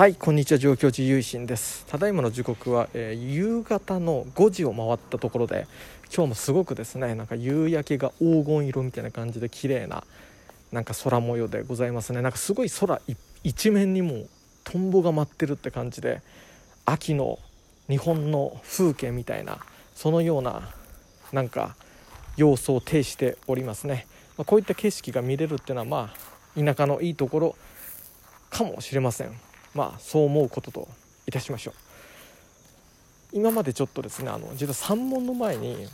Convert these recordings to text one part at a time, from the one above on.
はいこんにちは。上京寺ゆいしんです。ただいまの時刻は、えー、夕方の5時を回ったところで今日もすごくですねなんか夕焼けが黄金色みたいな感じで綺麗ななんか空模様でございますね。なんかすごい空一面にもトンボが舞ってるって感じで秋の日本の風景みたいなそのようななんか様相を呈しておりますね、まあ、こういった景色が見れるっていうのはまあ田舎のいいところかもしれません。まあそう思うことといたしましょう。今までちょっとですねあの実は山門の前に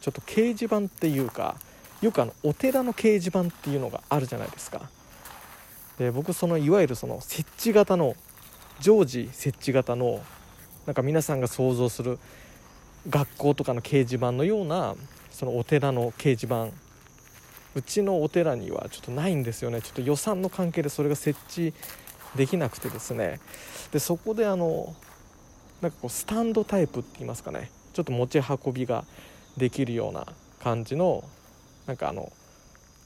ちょっと掲示板っていうかよくあのお寺の掲示板っていうのがあるじゃないですか。で僕そのいわゆるその設置型の常時設置型のなんか皆さんが想像する学校とかの掲示板のようなそのお寺の掲示板。うちのお寺にはちょっとないんですよね。ちょっと予算の関係でそれが設置できなくてですね。でそこであのなんかこうスタンドタイプって言いますかね。ちょっと持ち運びができるような感じのなんかあの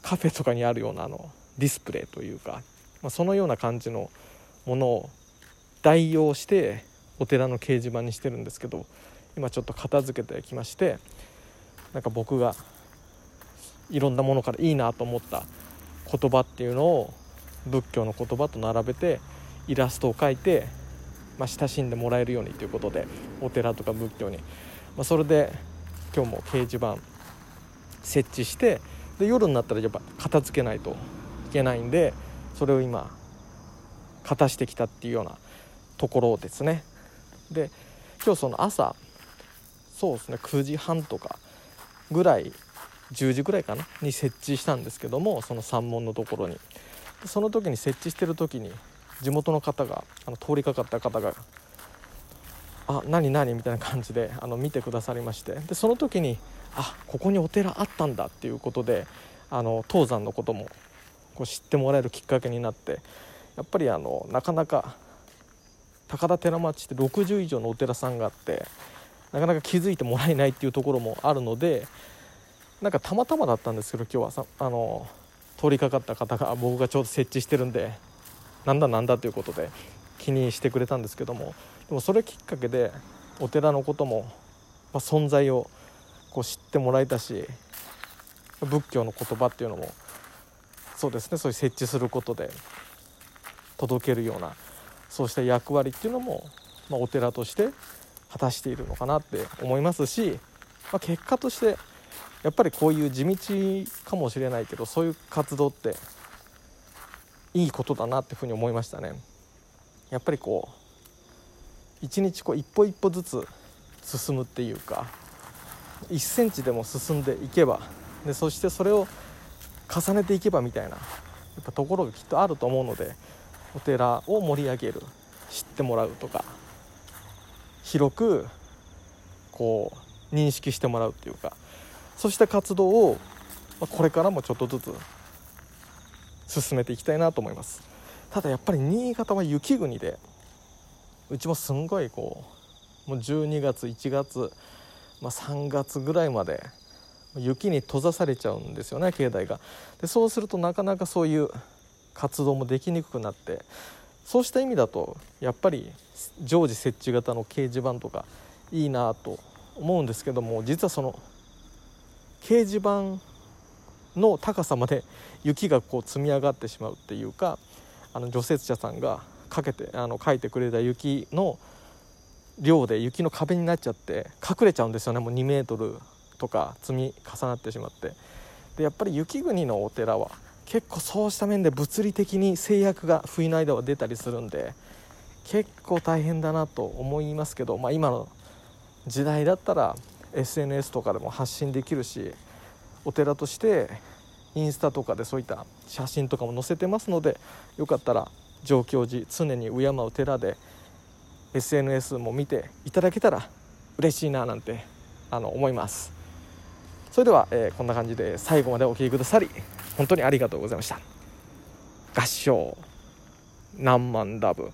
カフェとかにあるようなあのディスプレイというか、まあ、そのような感じのものを代用してお寺の掲示板にしてるんですけど今ちょっと片付けてきましてなんか僕がいろんなものからいいなと思った言葉っていうのを仏教の言葉と並べてイラストを描いて、まあ、親しんでもらえるようにということでお寺とか仏教に、まあ、それで今日も掲示板設置してで夜になったらやっぱ片付けないといけないんでそれを今片してきたっていうようなところですね。で今日その朝そうですね9時半とかぐらい10時ぐらいかな？に設置したんですけどもその山門のところに。その時に設置してる時に地元の方があの通りかかった方が「あ何何?」みたいな感じであの見てくださりましてでその時に「あここにお寺あったんだ」っていうことであの東山のこともこう知ってもらえるきっかけになってやっぱりあのなかなか高田寺町って60以上のお寺さんがあってなかなか気づいてもらえないっていうところもあるのでなんかたまたまだったんですけど今日はさあの通りかかった方が僕がちょうど設置してるんでなんだなんだということで気にしてくれたんですけども。でもそれきっかけでお寺のことも、ま、存在をこう知ってもらえたし仏教の言葉っていうのもそうですねそういう設置することで届けるようなそうした役割っていうのも、ま、お寺として果たしているのかなって思いますし、ま、結果としてやっぱりこういう地道かもしれないけどそういう活動っていいことだなっていうふうに思いましたね。やっぱりこう一日こう一歩一歩ずつ進むっていうか1センチでも進んでいけばでそしてそれを重ねていけばみたいなやっぱところがきっとあると思うのでお寺を盛り上げる知ってもらうとか広くこう認識してもらうっていうかそうした活動をこれからもちょっとずつ進めていきたいなと思います。ただやっぱり新潟は雪国でうちもすんごいこうもう12月1月、まあ、3月ぐらいまで雪に閉ざされちゃうんですよね境内が。でそうするとなかなかそういう活動もできにくくなってそうした意味だとやっぱり常時設置型の掲示板とかいいなと思うんですけども実はその掲示板の高さまで雪がこう積み上がってしまうっていうかあの除雪車さんがかけてあの書いてくれた雪の量で雪の壁になっちゃって隠れちゃうんですよね。もう2メートルとか積み重なってしまって。でやっぱり雪国のお寺は結構そうした面で物理的に制約が冬の間は出たりするんで結構大変だなと思いますけど、まあ、今の時代だったら SNS とかでも発信できるしお寺としてインスタとかでそういった写真とかも載せてますのでよかったら上京寺常に敬う寺で SNS も見ていただけたら嬉しいななんてあの思います。それでは、えー、こんな感じで最後までお聴きくださり本当にありがとうございました。合唱。何万ラブ。